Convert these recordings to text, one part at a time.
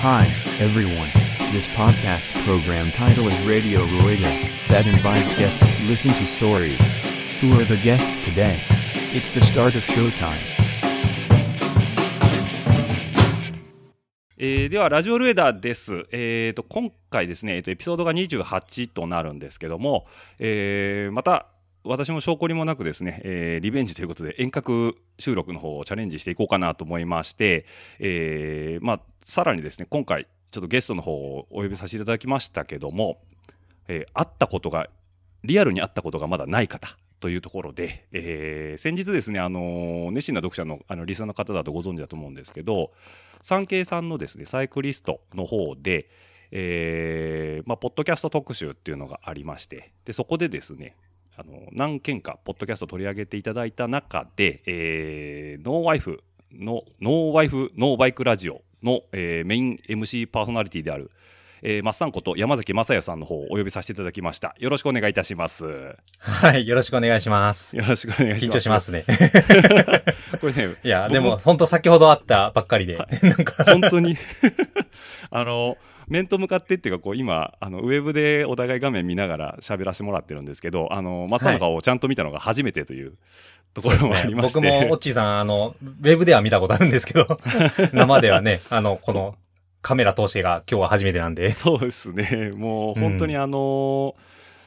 Hi, everyone. This podcast program title is Radio Rueda, that invites guests to listen to stories. Who are the guests today? It's the start of showtime. えーでは、ラジオルエダーです。えーと、今回ですね、えーと、エピソードが28となるんですけども、えーまた、私も証拠りもなくですね、えーリベンジということで遠隔収録の方をチャレンジしていこうかなと思いまして、えーまあ、さらにですね、今回、ちょっとゲストの方をお呼びさせていただきましたけども、えー会ったことが、リアルに会ったことがまだない方というところで、えー先日ですね、あの熱心な読者のあのリスナーの方だとご存知だと思うんですけど、産経さんのですね、サイクリストの方で、えーまあ、ポッドキャスト特集っていうのがありまして、で、そこでですね、あの、何件か、ポッドキャスト取り上げていただいた中で、えーノーワイフの、ノーワイフ、ノーバイクラジオの、えーメイン MC パーソナリティである、えー、マッサンこと山崎正也さんの方をお呼びさせていただきました。よろしくお願いいたします。よはい、よろしくお願いします。ろしくお願いします。緊張しますね。これね、いや、僕でも、ほんと先ほどあったばっかりで、なんか、本当に あの面と向かってっていうかこう今あのウェブでお互い画面見ながら喋らせてもらってるんですけどあのマッサンの顔をちゃんと見たのが初めてというところもありまして、僕も、オッチーさん、あの、ウェブでは見たことあるんですけど、生ではね、あの、この、カメラ通してが今日は初めてなんで。そうですね。もう本当にあの、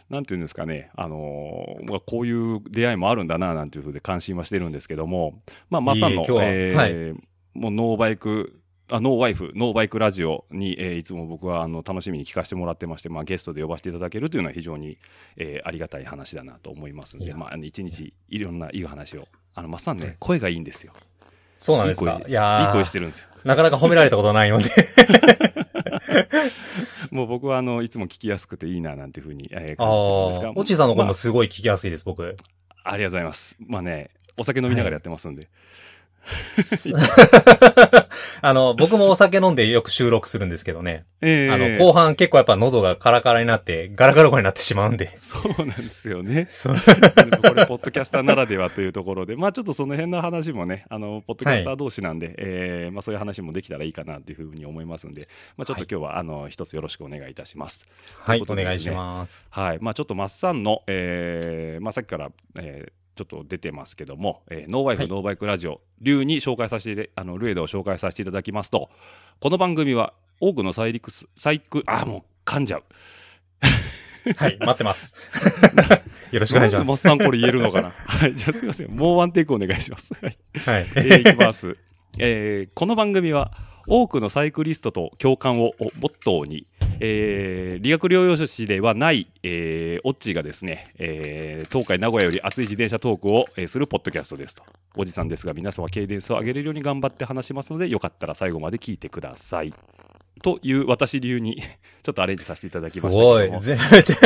なんていうんですかね、あのまあこういう出会いもあるんだななんていうふうで関心はしてるんですけども、まあ、マッサンのいえいえ今日は。えーもうノーバイクあノーワイフ、ノーバイクラジオに、えーいつも僕はあの楽しみに聞かせてもらってまして、まあ、ゲストで呼ばせていただけるというのは非常に、えーありがたい話だなと思いますので、まあ、あの一日いろんないい話を、あの、マッサンね、声がいいんですよ。そうなんですかいい声いやーいい声してるんですよ。なかなか褒められたことないので。もう僕はあのいつも聞きやすくていいななんていうふうに、えー感じてるんああですが、オッチーさんの声まあもすごい聞きやすいです、僕。ありがとうございます。まあね、お酒飲みながらやってますんで。あの、僕もお酒飲んでよく収録するんですけどね。えあの、後半結構やっぱ喉がカラカラになって、ガラガラ声になってしまうんで。そうなんですよね。そう。これ、ポッドキャスターならではというところで、まあちょっとその辺の話もね、あの、ポッドキャスター同士なんで、えーまあそういう話もできたらいいかなというふうに思いますんで、まあちょっと今日は、あの、一つよろしくお願いいたします。はい、といねお願いします。はい。まあちょっとマッサンの、えーまあさっきから、えーちょっと出てますけども、えーノーワイフ、はいノーバイクラジオ、流に紹介させて、あの、ルエダを紹介させていただきますと、この番組は多くのサイリクス、サイク、あ、もう噛んじゃう。はい、待ってます。よろしくお願いします。サンこれ言えるのかなはい。じゃあすいません。もうワンテイクお願いします。はい。はい。えー、いきます。えーこの番組は多くのサイクリストと共感をモットーに、えー理学療養士ではない、えーオッチーがですね、えー東海名古屋より熱い自転車トークを、えーするポッドキャストですと。おじさんですが皆様ケイデンスを上げれるように頑張って話しますのでよかったら最後まで聞いてください。という私流に ちょっとアレンジさせていただきすましたけども。ごい。ぜ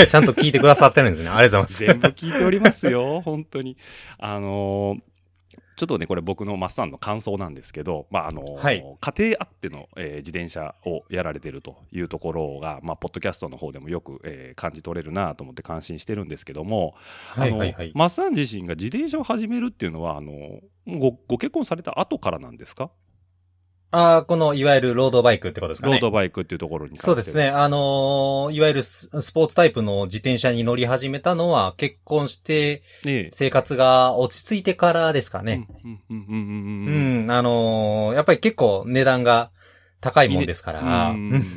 ちゃんと聞いてくださってるんですね。ありがとうござい全部聞いておりますよ、本当に。あのーちょっとね、これ僕のマッサンの感想なんですけど、まあ、あのーはい家庭あっての、えー自転車をやられてるというところが、まあ、ポッドキャストの方でもよく、えー感じ取れるなと思って感心してるんですけども。はいあのはいはい。マッサン自身が自転車を始めるっていうのは、あのーごご結婚された後からなんですか？ああ、この、いわゆるロードバイクってことですかね。ロードバイクっていうところにそうですね。あのーいわゆるススポーツタイプの自転車に乗り始めたのは、結婚して、生活が落ち着いてからですかね。うんうんうんうんううんん、あのーやっぱり結構値段が高いもんですから、いいね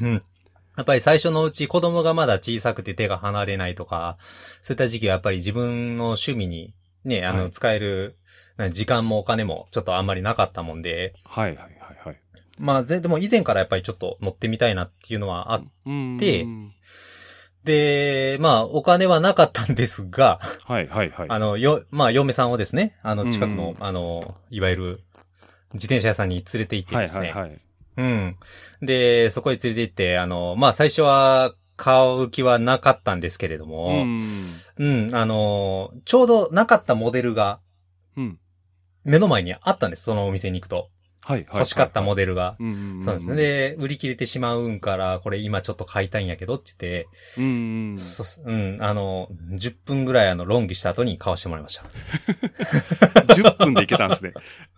うんうん やっぱり最初のうち子供がまだ小さくて手が離れないとか、そういった時期はやっぱり自分の趣味にね、あの、はい使える、な時間もお金もちょっとあんまりなかったもんで、はいはいはいはい。まあ、ぜでも以前からやっぱりちょっと乗ってみたいなっていうのはあっうんでて、まあ、お金はなかったんですが、はいはいはい。あの、よ、まあ、嫁さんをですね、あの、近くの、うんあの、いわゆる、自転車屋さんに連れて行ってはいですね。はいはい。うん。で、そこへ連れて行って、あの、まあ、最初は買う気はなかったんですけれども、うん、あの、ちょうどなかったモデルがうん。目の前にあったんです、そのお店に行くと。はいはい。欲しかったモデデルが。ルそうですね。。で、売り切れてしまうんから、これ今ちょっと買いたいんやけどって言って、うんうん、あの、10分ぐらいあの、論議した後に買わしてもらいました。10分でいけたんですね。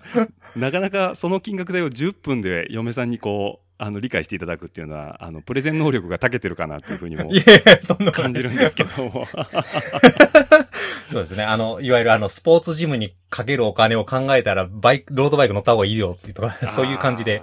なかなかその金額代を10分で嫁さんにこう、あの、理解していただくっていうのは、あの、プレゼン能力が長けてるかなっていうふうにも感じるんですけども。そうですね。あの、いわゆるあの、スポーツジムにかけるお金を考えたら、バイク、ロードバイク乗った方がいいよっていうとか、そういう感じで。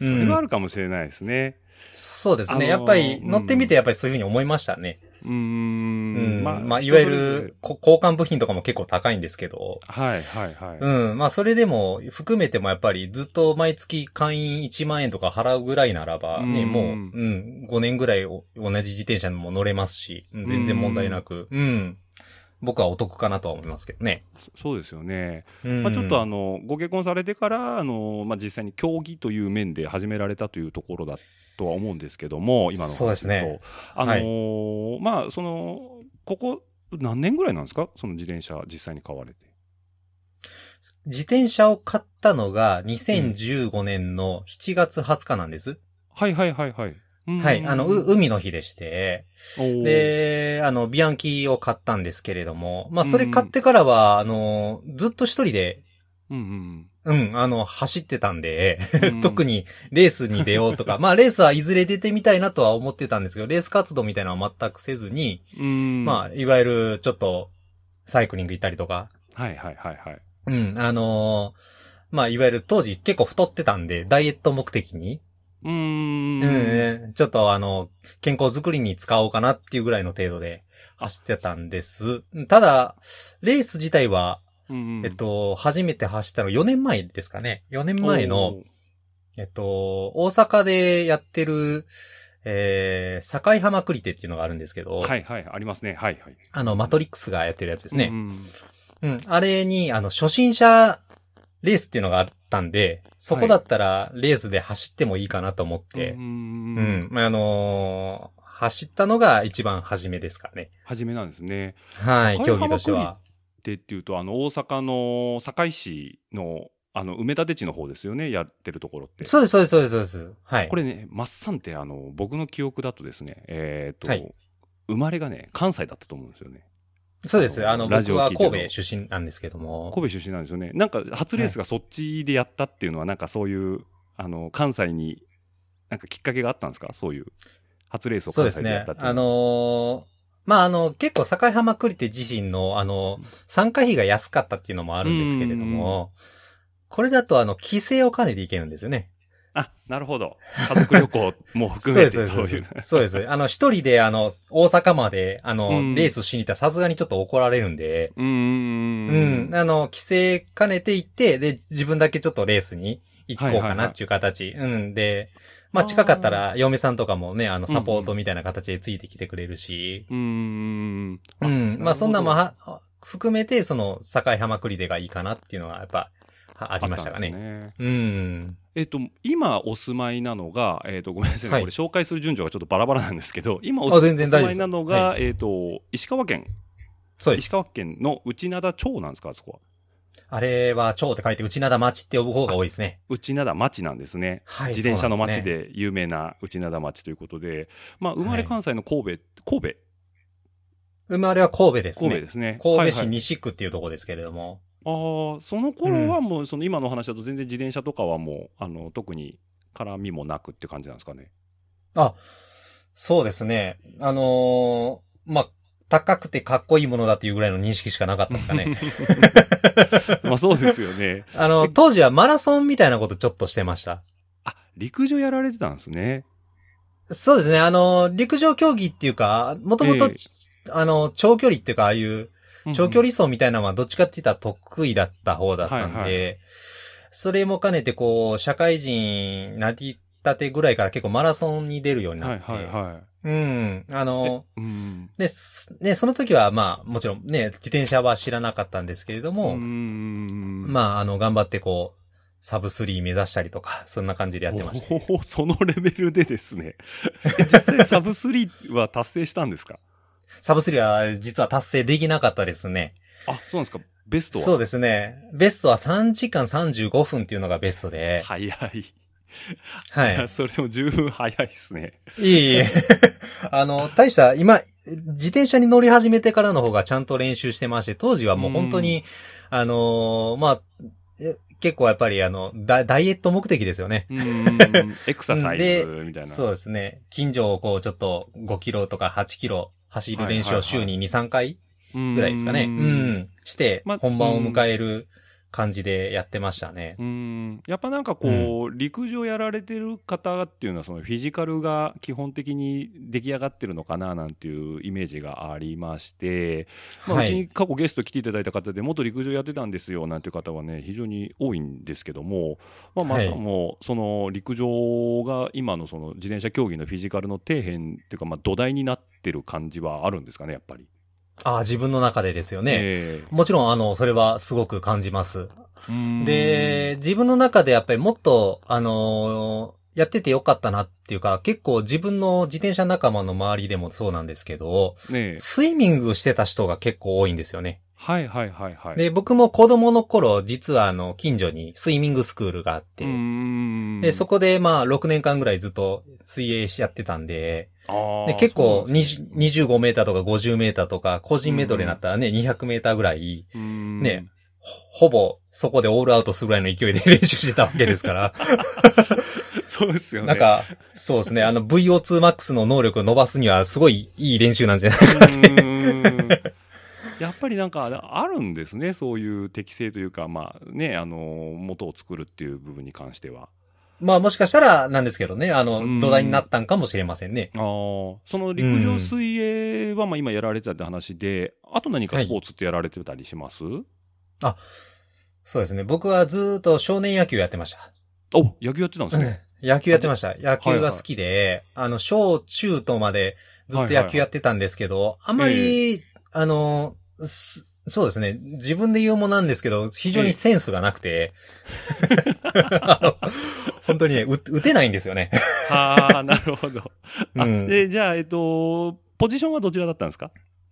それはあるかもしれないですね。そうですね。あのーやっぱり、乗ってみてやっぱりそういうふうに思いましたね。うー。うんん。まあ、まいわゆる、こ交換部品とかも結構高いんですけど、はいはいはい。うん。まあ、それでも、含めてもやっぱりずっと毎月会員1万円とか払うぐらいならば、ね、うんもう、うん、5年ぐらいお同じ自転車にも乗れますし、うん全然問題なく、うん。僕はお得かなとは思いますけどね。そそうですよね。うん。まあ、ちょっとあの、ご結婚されてから、あの、まあ、実際に競技という面で始められたというところだとは思うんですけども、今のそうですね。あのーまあ、その、ここ、何年ぐらいなんですか？その自転車実際に買われて。自転車を買ったのが2015年の7月20日なんです。はいはいはいはい。うんはい。あの、う海の日でして、で、あの、ビアンキを買ったんですけれども、まあ、それ買ってからは、あの、ずっと一人で、うんうんうん、あの、走ってたんでう、ん特にレースに出ようとか、まあ、レースはいずれ出てみたいなとは思ってたんですけど、レース活動みたいなのは全くせずに、うん。うん。まあ、いわゆる、ちょっと、サイクリング行ったりとか、あ、はいはいはいはい。うん、あのーまあ、いわゆる当時結構太ってたんで、ダイエット目的に、うーん。うん、ちょっとあの、健康づくりに使おうかなっていうぐらいの程度で走ってたんです。ただ、レース自体は、うんうんえっ、と、初めて走ったの4年前ですかね。4年前の、えっと、大阪でやってる、えー、境浜クリテっていうのがあるんですけど、はいはい、ありますね。はいはい。あの、マトリックスがやってるやつですね。うんうん、あれに、あの、初心者レースっていうのがあったんで、そこだったらレースで走ってもいいかなと思って、うんうん。まああのー走ったのが一番初めですかね。初めなんですね。はい、競技としては。でっていうと、あの、大阪の堺市の、あの、梅田出地の方ですよね、やってるところって。そうです、そうです、そうです、そうです。はい。これね、マッサンって、あの、僕の記憶だとですね、えっ、と、はい生まれがね、関西だったと思うんですよね。そうです。あの、ラジ僕はオ聞いてる神戸出身なんですけども。神戸出身なんですよね。なんか、初レースがそっちでやったっていうのは、なんかそういう、あの、関西に、なんかきっかけがあったんですか？そういう、初レースを関そうですね西でやったっ。ていうあのーまあ、あの、結構境浜クリテ自身の、あの、参加費が安かったっていうのもあるんですけれども、これだとあの、規制を兼ねていけるんですよね。あ、なるほど。家族旅行も含めてそうです、そうです。そうです。あの、一人であの、大阪まで、あの、うんレースしに行ったらさすがにちょっと怒られるんで、うーん。うん。あの、規制兼ねていって、で、自分だけちょっとレースに行こうかなっていう形。うん。で、まあ近かったら、嫁さんとかもね、あの、サポートみたいな形でついてきてくれるし、うーん。うん。まあそんなもあは、含めて、その、境浜栗でがいいかなっていうのは、やっぱ、はありましたかね。ねうん。えっと、今お住まいなのが、えっと、ごめんなさいね、はいこれ紹介する順序がちょっとバラバラなんですけど、今お住まいなのが、えっと、石川県、そうです。石川県の内灘町なんですか、あそこは。あれは、蝶って書いて、内灘町って呼ぶ方が多いですね。内灘町なんですね。はい。自転車の町。で有名な内灘町ということで、まあ、生まれはい関西の神戸、神戸、生まれは神戸ですね。神戸ですね。神戸市はいはい西区っていうところですけれども。ああ、その頃はもう、その今の話だと全然自転車とかはもう、あの、特に絡みもなくって感じなんですかね。あ、そうですね。あのーまあ、高くてかっこいいものだっていうぐらいの認識しかなかったですかね。まあそうですよね。あの、当時はマラソンみたいなことちょっとしてました。あ、陸上やられてたんですね。そうですね。あの、陸上競技っていうか、もともとえ、あの、長距離っていうか、ああいう長距離離走みたいなのはどっちかって言ったら得意だった方だったんで、はいはそれも兼ねてこう、社会人なりたてぐらいから結構マラソンに出るようになはいって、はいはうん。あい。の、えうん。で、すね、その時はまあ、もちろんね、自転車は知らなかったんですけれども、うん。まあ、あの、頑張ってこう、サブスリー目指したりとか、そんな感じでやってました。おお、そのレベルでですね。え 実際サブ3は達成したんですか？サブスリーは実は達成できなかったですね。あ、そうなんですか。ベストは？そうですね。ベストは3時間35分っていうのがベストで、早い。はいいや。それでも十分早いですね。いえいえ。あの、大した、今、自転車に乗り始めてからの方がちゃんと練習してまして、当時はもう本当に、あのーまあ、え結構やっぱりあの、ダダイエット目的ですよね。うーん。エクササイでズみたいな。そうですね。近所をこうちょっと5キロとか8キロ走る練習を週に2、3回ぐぐらいですかね。うん。してま、本番を迎える感じでやってましたね。うんやっぱなんかこう、陸上やられてる方っていうのはそのフィジカルが基本的に出来上がってるのかななんていうイメージがありまして、まあ、はいうちに過去ゲスト来ていただいた方で元陸上やってたんですよなんていう方はね非常に多いんですけども、まあ、まさもその陸上が今のその自転車競技のフィジカルの底辺っていうかまあ土台になってる感じはあるんですかねやっぱり。ああ、自分の中でですよね。えもちろん、あの、それはすごく感じます。で、自分の中でやっぱりもっと、あのーやっててよかったなっていうか、結構自分の自転車仲間の周りでもそうなんですけど、ねえスイミングしてた人が結構多いんですよね。はいはいはいはい。で、僕も子供の頃、実はあの、近所にスイミングスクールがあって、うんで、そこでまあ、6年間ぐらいずっと水泳しやってたんで、で結構そうなんですね。20 25メーターとか50メーターとか、個人メドレーになったらね、200メーターぐらい、うん。ねほほぼそこでオールアウトするぐらいの勢いで練習してたわけですから、そうですよね。なんか、そうですね、あの VO2max の能力を伸ばすにはすごいいい練習なんじゃないか。うんやっぱりなんかあるんですね、そういう適性というか、まあね、あの、元を作るっていう部分に関しては。まあもしかしたらなんですけどね、あのうん、土台になったんかもしれませんね。ああ、その陸上水泳はまあ今やられてたって話で、あと何かスポーツってやられてたりします、そうですね、僕はずーっと少年野球やってました。お、野球やってたんですね。野球やってました。野球が好きで、あの、小中とまでずっと野球やってたんですけど、あまり、あの、すそうですね。自分で言うもなんですけど、非常にセンスがなくて、本当にね、う打てないんですよね。はあ、なるほど。あうんで、じゃあ、えっと、ポジションはどちらだったんですか？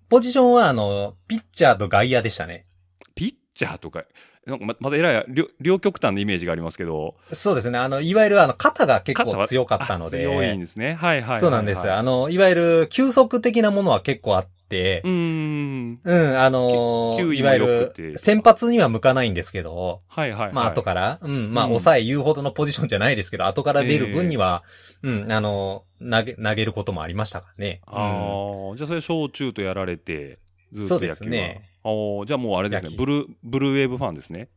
ポジションは、あの、ピッチャーと外野でしたね。ピッチャーとか、なんかままたえらい両、両極端なイメージがありますけど、そうですね。あの、いわゆるあの、肩が結構強かったので。あ強いんですね。はいはいはいはい。そうなんです。あの、いわゆる、休息的なものは結構あってう、ーん。うん、あのーいわゆる、先発には向かないんですけど、はいはいはい。まあ後から、うん、まあうん抑え言うほどのポジションじゃないですけど、後から出る分には、うん、あの、投げ、投げることもありましたからね。ああ、じゃあそれ小中とやられて、ずっと野球は。そうですねああ、じゃあもうあれですね。ブルー、ブルーウェーブファンですね。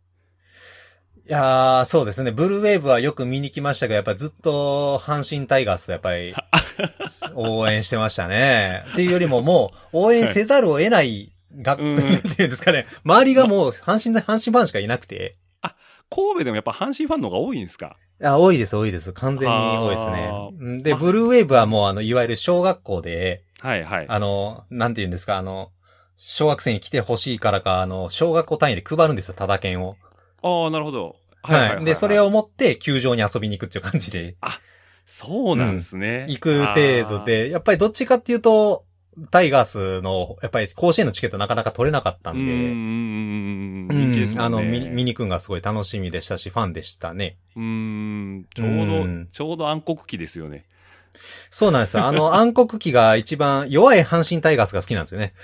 いやー、そうですね。ブルーウェーブはよく見に来ましたが、やっぱりずっと阪神タイガースやっぱり 応援してましたね。っていうよりももう応援せざるを得ない学、うん なんていうんですかね。周りがもう阪神、阪神ファンしかいなくて。神戸でもやっぱ阪神ファンの方が多いんですか？あ、多いです、多いです。完全に多いですねで、あブルーウェーブはもうあの、いわゆる小学校で、はいはい。あの、なんて言うんですか、あの、小学生に来てほしいからか、あの、小学校単位で配るんですよ、ただ券を。ああ、なるほど。はい。で、それを持って球場に遊びに行くっていう感じで、そうなんですね。行く程度で、やっぱりどっちかっていうと、タイガースの、やっぱり甲子園のチケットなかなか取れなかったんん、で、うん、うん、ううん。ん人気ですね。あの、見に見に行くんがすごい楽しみでしたし、ファンでしたね。うーん、ちょうど、うんちょうど暗黒期ですよね。そうなんですよ。あの、暗黒期が一番弱い阪神タイガースが好きなんですよね。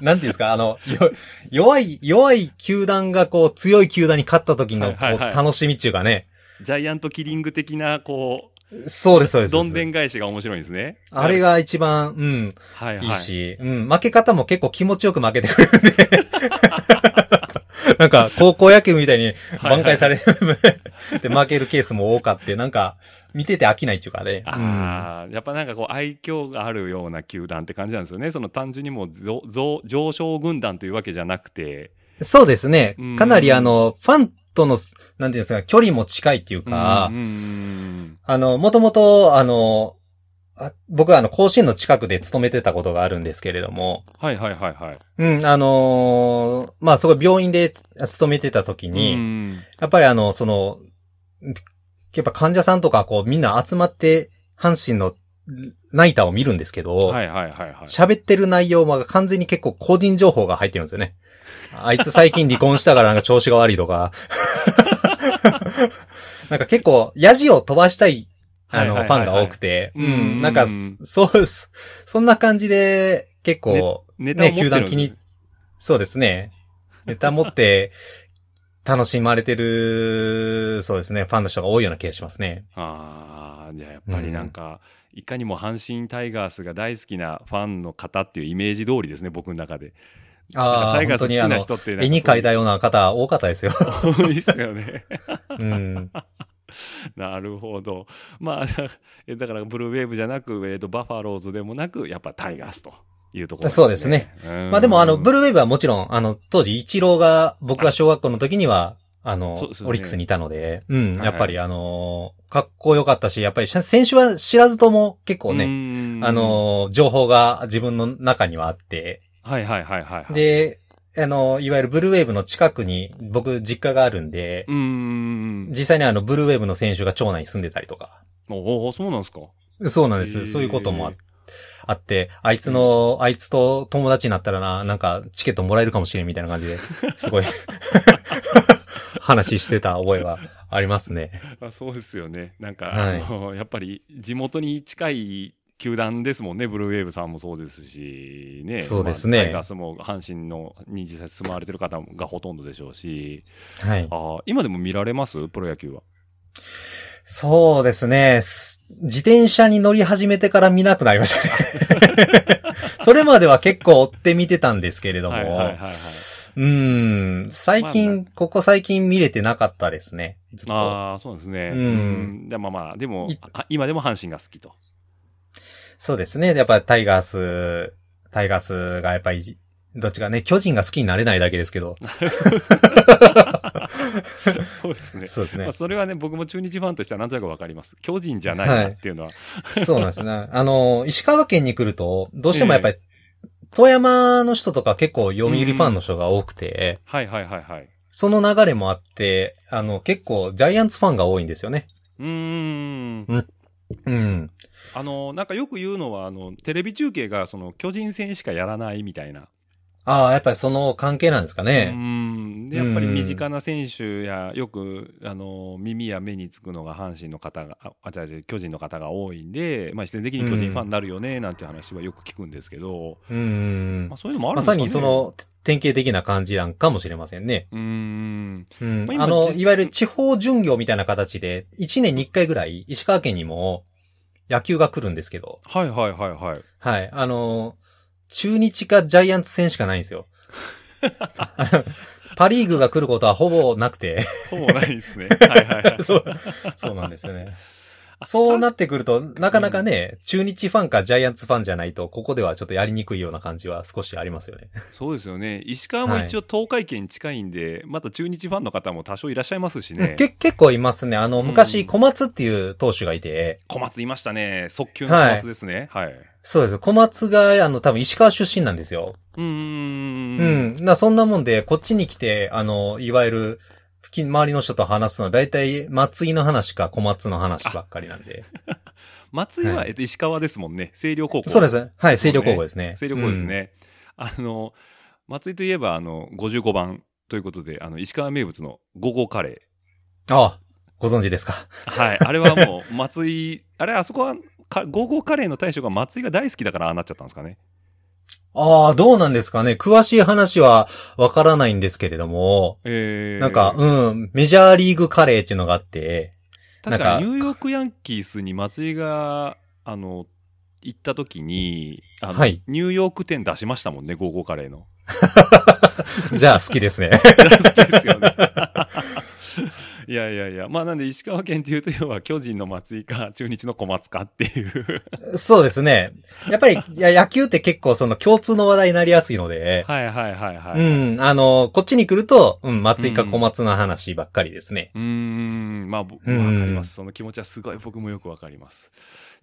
なんていうんですか、あの、よ弱い、弱い球団がこう、強い球団に勝った時のこう楽しみっていうかね。ジャイアントキリング的な、こそうです、そうでう、す。どんでん返しが面白いんですね。あれが一番、うん、はいはい。いいし、うん、負け方も結構気持ちよく負けてくるんで。なんか、高校野球みたいに挽回され、で負けるケースも多かって、なんか、見てて飽きないっていうかね。うんああ、やっぱなんかこう愛嬌があるような球団って感じなんですよね。その単純にもう上昇軍団というわけじゃなくて。そうですねうん。かなりあの、ファンとの、なんていうんですか、距離も近いっていうか、うんうんうんあの、もともと、あの、あ僕はあの、甲子園の近くで勤めてたことがあるんですけれども、はいはいはいはい。うん、あのーまあ、そこ病院でつ勤めてた時に、うんやっぱりあの、その、やっぱ患者さんとかこうみんな集まって、阪神のナイターを見るんですけど、はいはいはいはい。喋ってる内容も完全に結構個人情報が入ってるんですよね。あいつ最近離婚したからなんか調子が悪いとか。なんか結構、ヤジを飛ばしたい、あの、ファンが多くて、うんうん、なんか、そう。そんな感じで、結構、ネタを持ってる球団気に、そうですね。ネタ持って 楽しまれてる、そうですね、ファンの人が多いような気がしますね。ああ、じゃあやっぱりなんか、いかにも阪神タイガースが大好きなファンの方っていうイメージ通りですね、僕の中で。ああ、タイガース好き本当にあのな人って絵に描いたような方多かったですよ。多いですよね。うん。なるほど。まあ、えだからブルーウェーブじゃなく、えっ、と、バファローズでもなく、やっぱタイガースというところそうですね。うん。まあでもあの、ブルーウェーブはもちろん、あの、当時、イチローが、僕が小学校の時には、あの、ね。オリックスにいたので、うん、はい。やっぱりあのーかっこよかったし、やっぱり選手は知らずとも結構ね、ねあ、のー情報が自分の中にはあって、はいはいはいはいはい。、で、あの、いわゆるブルーウェーブの近くに僕実家があるんで、うーん。実際にあの、ブルーウェーブの選手が町内に住んでたりとか。おお、そうなんですか。そうなんです。そういうこともああって、あいつの、あいつと友達になったらな、なんかチケットもらえるかもしれんみたいな感じで、すごい話してた覚えはありますね。あそうですよね。なんか、はいあのやっぱり地元に近い球団ですもんね、ブルーウェーブさんもそうですし、ね。そうですねまあタイガースも阪神のに実際住まわれてる方がほとんどでしょうし、はい。あ今でも見られますプロ野球は。そうですね。自転車に乗り始めてから見なくなりましたね。それまでは結構追って見てたんですけれども、はいはいはいはい。うん、最近、ここ最近見れてなかったですね。ずっと。ああ、そうですね。うんでまあまあ、でも、今でも阪神が好きと。そうですね。やっぱりタイガース、タイガースがやっぱり、どっちかね、巨人が好きになれないだけですけど。そうですね。そうですねまあ、。それはね、僕も中日ファンとしてはなんとなくわかります。巨人じゃないなっていうのは。そうなんですね。あの、石川県に来ると、どうしてもやっぱり、富山の人とか結構読売ファンの人が多くて、はいはいはいはい。その流れもあって、あの、結構ジャイアンツファンが多いんですよね。うーん。うん。あの、なんかよく言うのは、あの、テレビ中継が、その、巨人戦しかやらないみたいな。ああ、やっぱりその関係なんですかうね。ん。で、やっぱり身近な選手や、よく、あの、耳や目につくのが阪神の方が、あ、あ違う違う巨人の方が多いんで、まあ、自然的に巨人ファンになるよね、なんて話はよく聞くんですけど、うんまあ、。そういうのもあるんまですかね。さにその、典型的な感じなんかもしれませんね。うーん。うんまあの、実いわゆる地方巡業みたいな形で、1年に1回ぐらい、石川県にも野球が来るんですけど、はいはいはいはい。はい。あの、中日かジャイアンツ戦しかないんですよ。パリーグが来ることはほぼなくて。ほぼないですね。はいはいはい。そう、そうなんですよね。そうなってくると、なかなかね、中日ファンかジャイアンツファンじゃないと、ここではちょっとやりにくいような感じは少しありますよね。そうですよね。石川も一応東海圏に近いんで、また中日ファンの方も多少いらっしゃいますしね。け結構いますね。あの、うん昔、小松っていう投手がいて、小松いましたね。速球の小松ですね。はい。そうです。小松が、あの、多分石川出身なんですよ。うーん。うん。な、そんなもんで、こっちに来て、あの、いわゆる、き周りの人と話すのは、大体、松井の話か小松の話ばっかりなんで。松井は、はいえっと、石川ですもんね。星稜高校。そうです。はい、星稜高校ですね。星稜高校ですね。あの、松井といえば、あの、55番ということで、あの、石川名物の午後カレうん。ああ、ご存知ですか？ー。はい。あれはもう、松井、あれ、あそこは、か午後カレーの大将が松井が大好きだからああなっちゃったんですかね。ああ、どうなんですかね。詳しい話はわからないんですけれども、えー、なんか、うん、メジャーリーグカレーっていうのがあって、確かニューヨークヤンキースに松井が、あの、行った時に、あの、はいニューヨーク店出しましたもんね、ゴーゴーカレーの。じゃあ好きですね。好きですよね。いやいやいや、まあなんで石川県っていうと、要は巨人の松井か、中日の小松かっていう。そうですね。やっぱり、野球って結構その共通の話題になりやすいので、はいはいはいはい。う。ん、あの、こっちに来ると、うん、松井か小松の話ばっかりですね。うーん、まあ、わかります。その気持ちはすごい僕もよくわかります。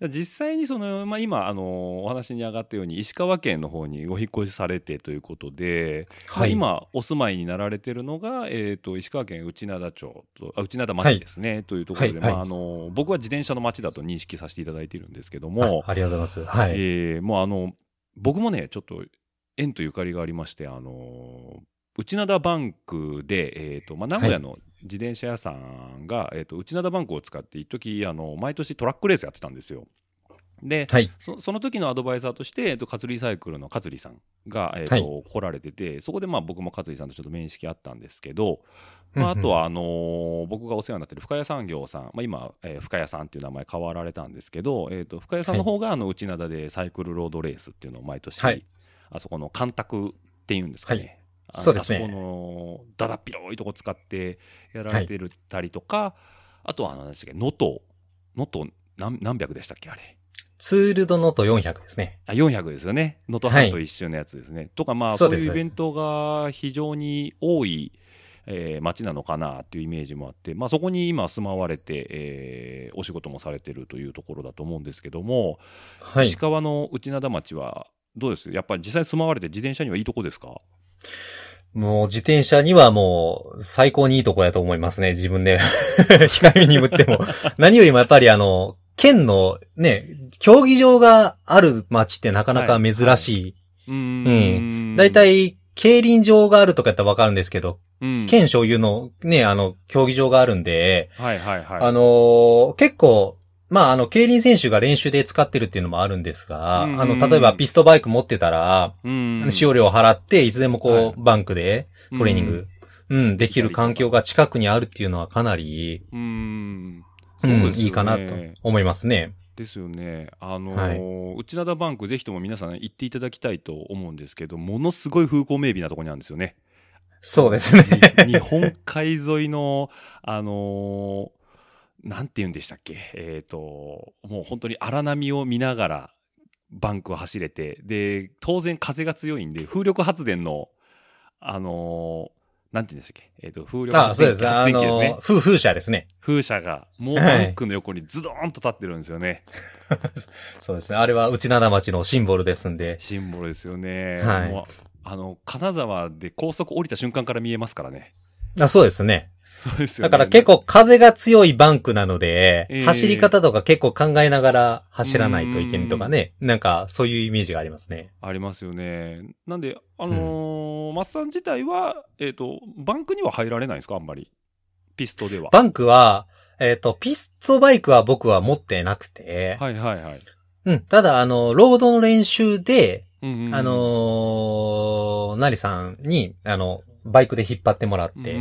実際にその、まあ今、あの、お話に上がったように、石川県の方にご引っ越しされてということで、まあ今、お住まいになられてるのが、えっ、と、石川県内灘町と、あ内灘町ですね、というところで、はいまあ、あの、僕は自転車の町だと認識させていただいているんですけどあも、ありがとうございます。はい。えーもうあの、僕もね、ちょっと縁とゆかりがありまして、あの、内灘バンクで、えっ、と、まあ、名古屋の自転車屋さんが、えっ、と、内灘バンクを使って、一時あの、毎年トラックレースやってたんですよ。で、はい。そその時のアドバイザーとして、えっと、カツリサイクルのカツリさんが、えっとはい来られてて、そこでまあ僕もカツリさんとちょっと面識あったんですけど、まあ、あとは、あのー僕がお世話になってる深谷産業さん、まあ、今、えー深谷さんっていう名前変わられたんですけど、えー、と深谷さんの方が、あの内灘でサイクルロードレースっていうのを毎年、はいあそこの干拓っていうんですかね。そうですね。あそこのだだっ広いとこ使ってやられてるたりとか、あとはあの何でしたっけ能登能登何何百でしたっけあれ。ツールドノート400ですね。あ400ですよね。能登半島一周のやつですね、とかまあそうういうイベントが非常に多い、えー街なのかなっていうイメージもあって、まあ、そこに今住まわれて、えーお仕事もされてるというところだと思うんですけども、はい。石。川の内灘町はどうです？やっぱり実際住まわれて自転車にはいいとこですか？もう自転車にはもう最高にいいとこやと思いますね、自分で。控えめに言っても。何よりもやっぱりあの、県のね、競技場がある町ってなかなか珍しい。うーんだいたい、競輪場があるとかやったらわかるんですけど、うん県所有のね、あの、競技場があるんで、はいはいはい。あのー結構、まあ、あの、競輪選手が練習で使ってるっていうのもあるんですが、うんあの、例えばピストバイク持ってたら、うん使用料を払って、いつでもこう、はいバンクでトレーニング、うん、できる環境が近くにあるっていうのはかなり、うん。うん。いいかなと思いますね。ですよね。あのー内灘バンクぜひとも皆さん行っていただきたいと思うんですけど、ものすごい風光明媚なところにあるんですよね。そうですね。に日本海沿いの、あのーなんて言うんでしたっけ？えっ、と、もう本当に荒波を見ながらバンクを走れて、で、当然風が強いんで、風力発電の、あのーなんて言うんでしたっけ？えっ、と、風力あ、発電機です。ねの、。風、風車ですね。風車が、もうはいバンクの横にズドーンと立ってるんですよね。そうですね。あれは内灘町のシンボルですんで。シンボルですよね。はいあの、金沢で高速降りた瞬間から見えますからね。あそうですね。そうですよね。だから結構風が強いバンクなので、ええ走り方とか結構考えながら走らないといけんとかね。なんかそういうイメージがありますね。ありますよね。なんで、あのーマッサン自体は、えっ、と、バンクには入られないんですか？あんまり。ピストでは。バンクは、えっ、と、ピストバイクは僕は持ってなくて、はいはいはい。うん。ただ、あの、ロードの練習で、うんうんうんあのー、なりさんに、あの、バイクで引っ張ってもらって、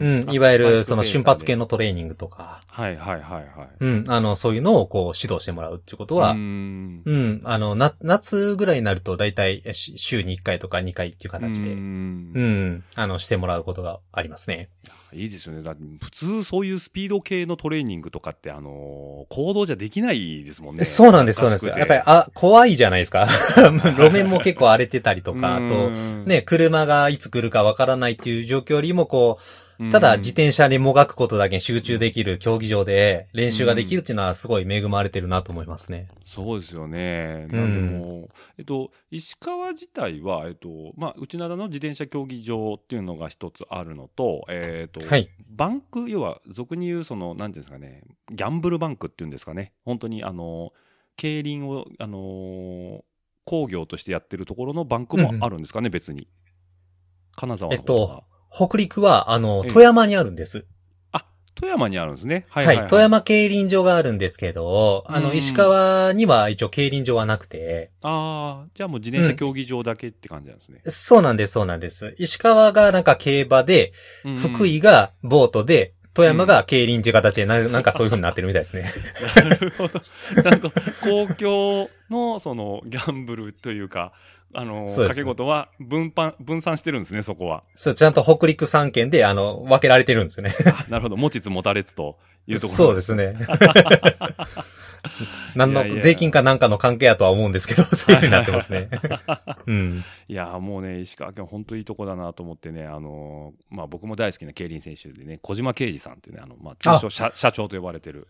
うんうんいわゆるその瞬発系のトレーニングとか、はいはいはいはい。うん、あの、そういうのをこう指導してもらうっていうことは、ううん、んあの、な、夏ぐらいになるとだいたいし週に1回とか2回っていう形で、ううん、んあの、してもらうことがありますね。いいですよね。だ普通そういうスピード系のトレーニングとかって、あのー行動じゃできないですもんね。そうなんです、そうなんです。やっぱり、あ、怖いじゃないですか。路面も結構荒れてたりとか、あと、うんね、車がいつ来るかわからないっていう状況よりも、こう、ただ自転車にもがくことだけに集中できる競技場で練習ができるっていうのはすごい恵まれてるなと思いますね。そうですよね。うんなんでもう、えっと、石川自体は、えっと、まあ、内灘の自転車競技場っていうのが一つあるのと、えっと、はい。バンク、要は、俗に言う、その、なんていうんですかね、ギャンブルバンクっていうんですかね。本当に、あの、競輪を、あの、工業としてやってるところのバンクもあるんですかね、別に。金沢の方が。北陸は、あの、ええ富山にあるんです。あ、富山にあるんですね。ははいい、はい、はい。富山競輪場があるんですけど、あの、うん石川には一応競輪場はなくて、ああ、じゃあもう自転車競技場だけって感じなんですね。そうなんです、そうなんです。石川がなんか競馬で、うん福井がボートで、富山が競輪っ形でな、なんかそういう風になってるみたいですね。なるほど。ちゃんと公共のそのギャンブルというか、あの、掛け事は分散、分散してるんですね、そこは。そう、ちゃんと北陸3県で、あの、分けられてるんですよね。あなるほど。持ちつ持たれつというところ。そうですね。何いやいやの、税金かなんかの関係やとは思うんですけど、そういう風になってますね。うん。いやーもうね、石川県本当いいとこだなと思ってね、あのーまあ僕も大好きな競輪選手でね、小島啓二さんっていうね、あの、まあ通称社社長と呼ばれてる。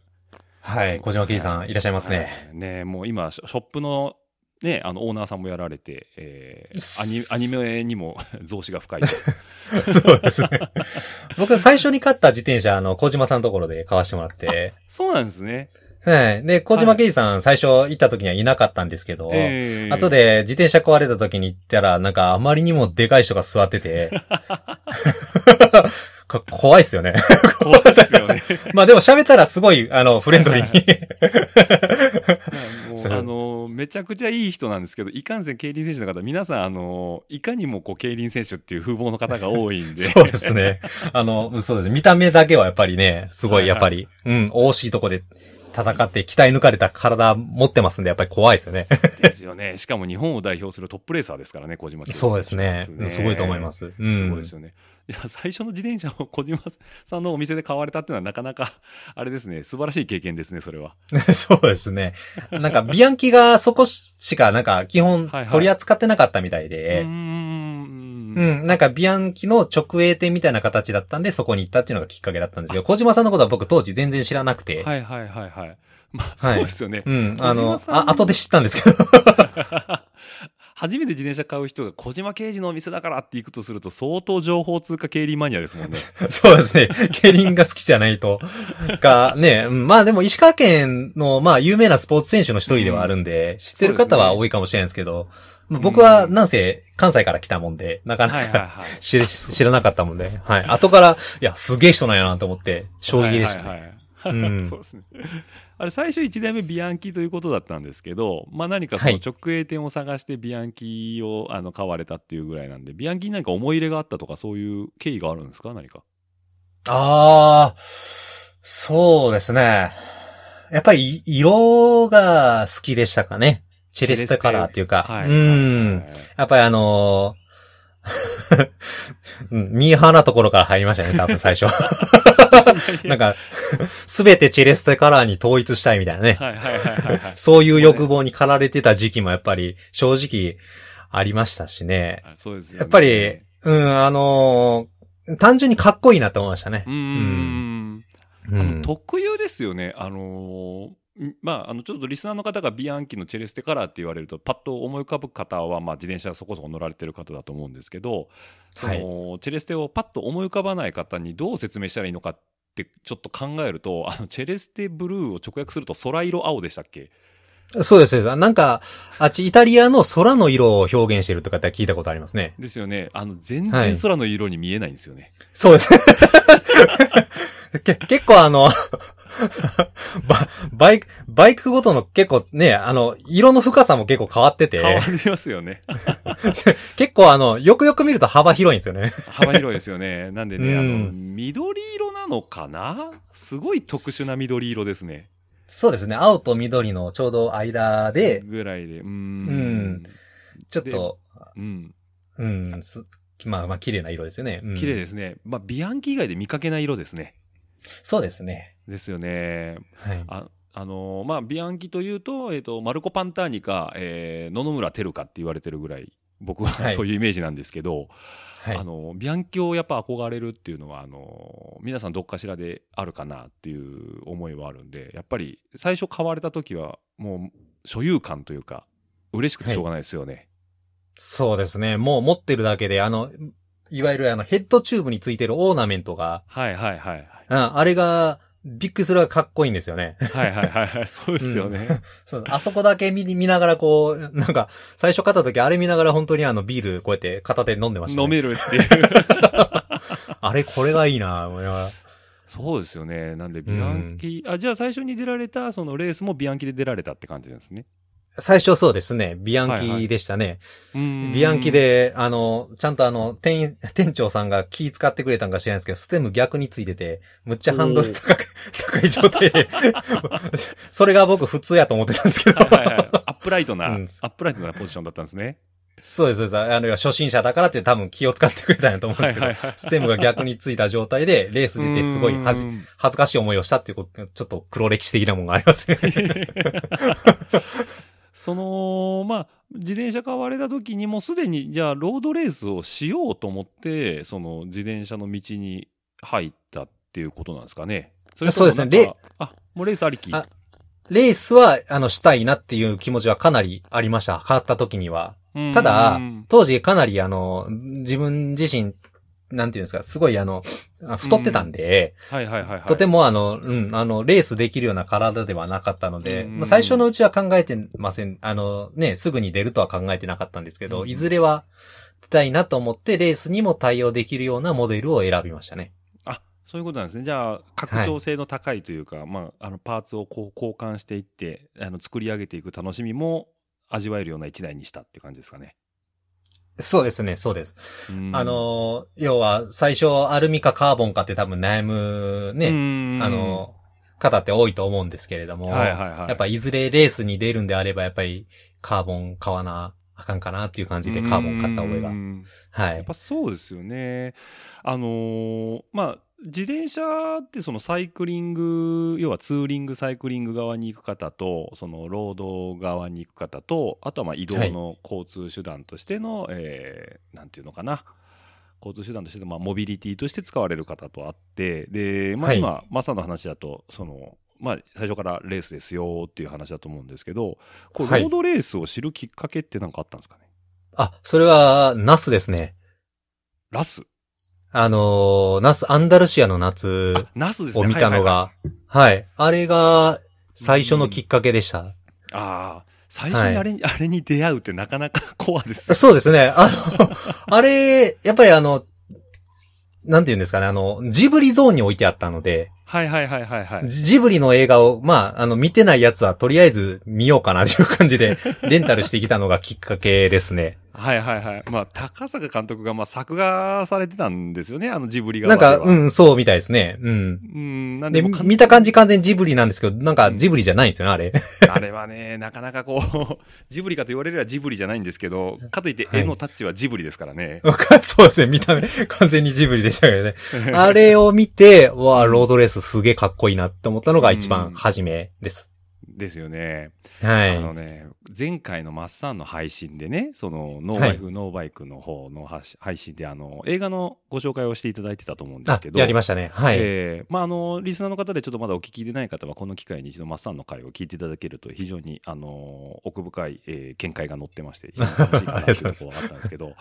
はい、小島圭さんいらっしゃいますね。はいね、もう今、ショップの、ね、あの、オーナーさんもやられて、えーアニアニメにも 増資が深いと。そうですね。僕最初に買った自転車、あの、小島さんのところで買わしてもらって、そうなんですね。はい。で、小島圭二さん最初行った時にはいなかったんですけど、えー後で自転車壊れた時に行ったら、なんかあまりにもでかい人が座ってて、こ怖いっすよね。怖いですよね。まあでも喋ったらすごい、あの、フレンドリーに。あの、めちゃくちゃいい人なんですけど、いかんせん競輪選手の方、皆さん、あの、いかにもこう、競輪選手っていう風貌の方が多いんで。そうですね。あの、そうです。見た目だけはやっぱりね、すごいやっぱり、うん、惜しいとこで戦って鍛え抜かれた体持ってますんで、やっぱり怖いですよね。ですよね。しかも日本を代表するトップレーサーですからね、小島選手そうですね。すごいと思いま。す。うん。すごいですよね。いや、最初の自転車を 小島さんのお店で買われたっていうのはなかなか、あれですね、素晴らしい経験ですね、それは。そうですね。なんか、ビアンキがそこしか、なんか、基本はいはい取り扱ってなかったみたいうーで、んうん、なんか、ビアンキの直営店みたいな形だったんで、そこに行ったっていうのがきっかけだったんですよ。小島さんのことは僕当時全然知らなくて、はいはいはいはい。まあ、そうですよね。うん、あのあ、後で知ったんですけど、初めて自転車買う人が小島刑事のお店だからって行くとすると相当情報通貨競輪マニアですもんね。そうですね。競輪が好きじゃないと。が、ね、うんまあでも石川県の、まあ有名なスポーツ選手の一人ではあるんで、知ってる方は多いかもしれないですけど、まあ僕はなんせ関西から来たもんで、なかなかはいはいはい。知り知らなかったもんで、はい。後から、いや、すげえ人なんやなと思って、衝撃でしたね。はいはいはいうん そうですね。あれ、最初1代目ビアンキということだったんですけど、まあ何かそのはい直営店を探してビアンキをあの買われたっていうぐらいなんで、ビアンキに何か思い入れがあったとかそういう経緯があるんですか？何か。ああ、そうですね。やっぱり、色が好きでしたかね。チェレステカラーっていうか。はい。うん。はいやっぱりあのー うん、ミーハーなところから入りましたね、多分最初。なんか、すべてチェレステカラーに統一したいみたいなね。そういう欲望に駆られてた時期もやっぱり正直ありましたしね。あそうですよねやっぱり、うん、あのー単純にかっこいいなって思いましたねうー。ん。あのうん。特有ですよね。あのーんまあ、あの、ちょっとリスナーの方がビアンキのチェレステカラーって言われると、パッと思い浮かぶ方は、まあ、自転車そこそこ乗られてる方だと思うんですけど、その、はいチェレステをパッと思い浮かばない方にどう説明したらいいのかって、ちょっと考えると、あの、チェレステブルーを直訳すると空色青でしたっけ？そうです。なんか、あっちイタリアの空の色を表現してるとかって聞いたことありますね。ですよね。あの、全はい然空の色に見えないんですよね。そうです。け 結構あのバ、バイク、バイクごとの結構ね、あの、色の深さも結構変わってて、変わりますよね。結構あの、よくよく見ると幅広いんですよね。幅広いですよね。なんでね、あの、うん緑色なのかな？すごい特殊な緑色ですね。そうですね。青と緑のちょうど間で、ぐらいで。うーん。うんちょっと、うん。うん、すまあまあ綺麗な色ですよね。うん綺麗ですね。まあ、ビアンキ以外で見かけない色ですね。そうですね。ですよね。はい。あ、あのーまあ、ビアンキというと、えっ、と、マルコ・パンターニか、えー野々村照かって言われてるぐらい、僕ははいそういうイメージなんですけど、はいあ。の、ビアンキをやっぱ憧れるっていうのは、あの、皆さんどっかしらであるかなっていう思いはあるんで、やっぱり最初買われた時は、もう所有感というか、嬉しくてしょうがないですよね。そうですね。もう持ってるだけで、あの、いわゆるあの、ヘッドチューブについてるオーナメントが、はいはいはい。うん、あれが、びっくりするがかっこいいんですよね。はいはいはいはい。そうですよね。そう、あそこだけ見見ながらこう、なんか、最初買った時あれ見ながら本当にあのビールこうやって片手で飲んでました、ね。飲めるっていう。あれこれがいいな思いながらそうですよね。なんで、ビアンキ、あ、じゃあ最初に出られた、そのレースもビアンキで出られたって感じなんですね。最初そうですね。ビアンはいはいキでしたね。ビビアンキ。で、あの、ちゃんとあの、店員、店長さんが気使ってくれたんか知らないですけど、ステム逆についてて、むっちゃハンドル高く、高い状態で、それが僕普通やと思ってたんですけど。はいはいはい。アップライトな、うんアップライトなポジションだったんですね。そうです、そうです。あの、初心者だからって多分気を使ってくれたんやと思うんですけど、はいはいはいステムが逆についた状態で、レース出てすごい恥ずかしい思いをしたっていうこと、ちょっと黒歴史的なものがありますね。その、まあ、自転車買われた時にもうすでに、じゃあ、ロードレースをしようと思って、その自転車の道に入ったっていうことなんですかね。そそうですねレあ、もうレースありき。あレースは、あの、したいなっていう気持ちはかなりありました。買った時には。うんただうん、当時かなりあの、自分自身、なんていうんですか、すごいあの、あ太ってたんで、はいはいはいはい。とてもあの、うん、あの、レースできるような体ではなかったので、うんまあ、最初のうちは考えてません。あの、ね、すぐに出るとは考えてなかったんですけど、うんいずれは出たいなと思って、レースにも対応できるようなモデルを選びましたね。そういうことなんですね。じゃあ、拡張性の高いというか、まあ、あの、パーツをこう交換していって、あの、作り上げていく楽しみも味わえるような一台にしたって感じですかね。そうですね、そうです。うんあ、の、要は、最初、アルミかカーボンかって多分悩むね、ねあの、方って多いと思うんですけれども、はいはいはい。やっぱいずれレースに出るんであれば、やっぱりカーボン買わなあかんかなっていう感じでカーボン買った覚えがう。んはい。やっぱそうですよね。あのーまあ、自転車ってそのサイクリング、要はツーリング、サイクリング側に行く方と、そのロード側に行く方と、あとはまあ移動の交通手段としての、えーなんていうのかな。交通手段としての、まあ、モビリティとして使われる方とあって、で、まあはい。今、マサの話だと、その、まあ、最初からレースですよっていう話だと思うんですけど、こうはい。ロードレースを知るきっかけって何かあったんですかね？あ、それは、ナスですね。ラス？あのーナス、アンダルシアの夏あ、ナスですね。を見たのが、はいあれが最初のきっかけでした。ああ、最初にあれに、あれに出会うってなかなかコアです。そうですね。あの、あれ、やっぱりあの、なんて言うんですかね、あの、ジブリゾーンに置いてあったので、はいはいはいはいはい。ジジブリの映画を、まあ、あの、見てないやつはとりあえず見ようかなという感じで、レンタルしてきたのがきっかけですね。はいはいはい。まあ、高坂監督が、まあ、作画されてたんですよね、あのジブリ側なんか。うん、そうみたいですね。うん。うん。なんで、で見た感じ完全にジブリなんですけど、なんかジブリじゃないんですよね、あれ。あれはね、なかなかこう、ジブリかと言われればジブリじゃないんですけど、かといってはい絵のタッチはジブリですからね。そうですね、見た目、完全にジブリでしたけどね。あれを見て、わあ、ロードレースすげえかっこいいなって思ったのが一番初めです。ですよね。はい。あのね、前回のマッサンの配信でね、その、ノーバイフ、ノーバイクの方の配信で、あの、映画のご紹介をしていただいてたと思うんですけ、ど、やりましたね。はい。えーまあ、あの、リスナーの方でちょっとまだお聞きでない方は、この機会に一度マッサンの回を聞いていただけると、非常に、あの、奥深い、えー見解が載ってまして、非常に楽しいかなというところがあったんですけど、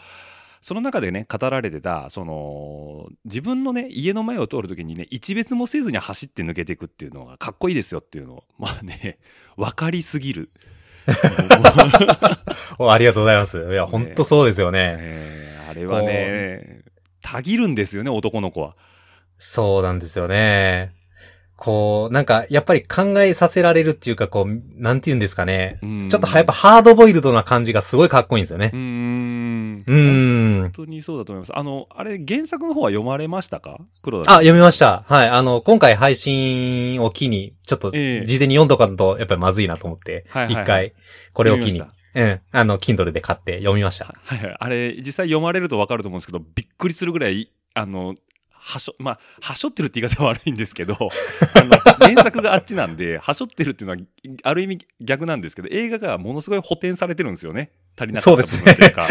その中でね、語られてた、その、自分のね、家の前を通るときにね、一別もせずに走って抜けていくっていうのがかっこいいですよっていうのを、まあね、わかりすぎる。おありがとうございます。いや、本当そうですよね。えーあれはね、たぎるんですよね、男の子は。そうなんですよね。こう、なんか、やっぱり考えさせられるっていうか、こう、なんて言うんですかね。うんちょっとやっぱハードボイルドな感じがすごいかっこいいんですよねうー。ん。うーん本。当にそうだと思います。あの、あれ、原作の方は読まれましたか？黒あ、田さん。読みました。はい。あの、今回配信を機に、ちょっと、ええ事前に読んどかんと、やっぱりまずいなと思って、はいはいはい一回、これを機にうん、あの、Kindle で買って読みました。はいはい。あれ、実際読まれるとわかると思うんですけど、びっくりするぐらい、あの、はしょ、まあ、はしょってるって言い方は悪いんですけど、あの、原作があっちなんで、はしょってるっていうのは、ある意味逆なんですけど、映画がものすごい補填されてるんですよね。足りなかった部分っていうか。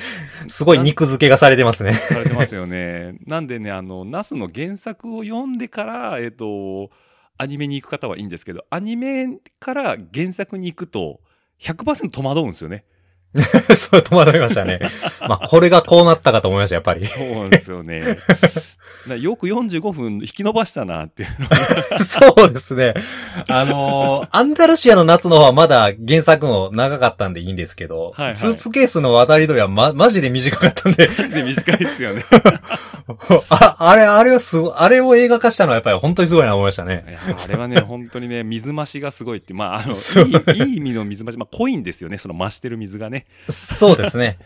すごい肉付けがされてますね。されてますよね。なんでね、あの、ナスの原作を読んでから、えっ、と、アニメに行く方はいいんですけど、アニメから原作に行くと、100%戸惑うんですよね。そう、戸惑いましたね。まあ、これがこうなったかと思いました、やっぱり。そうなんですよね。なよく45分引き伸ばしたなっていうの そうですね。あのーアンダルシアの夏の方はまだ原作の長かったんでいいんですけど、はいはいスーツケースの渡り鳥はま、マジで短かったんで、マジで短いですよね。あ、あれ、あれはすあれを映画化したのはやっぱり本当にすごいな思いましたね。あれはね、本当にね、水増しがすごいって、まあ、あの、いい、いい意味の水増し、まあ、濃いんですよね、その増してる水がね。そうですね。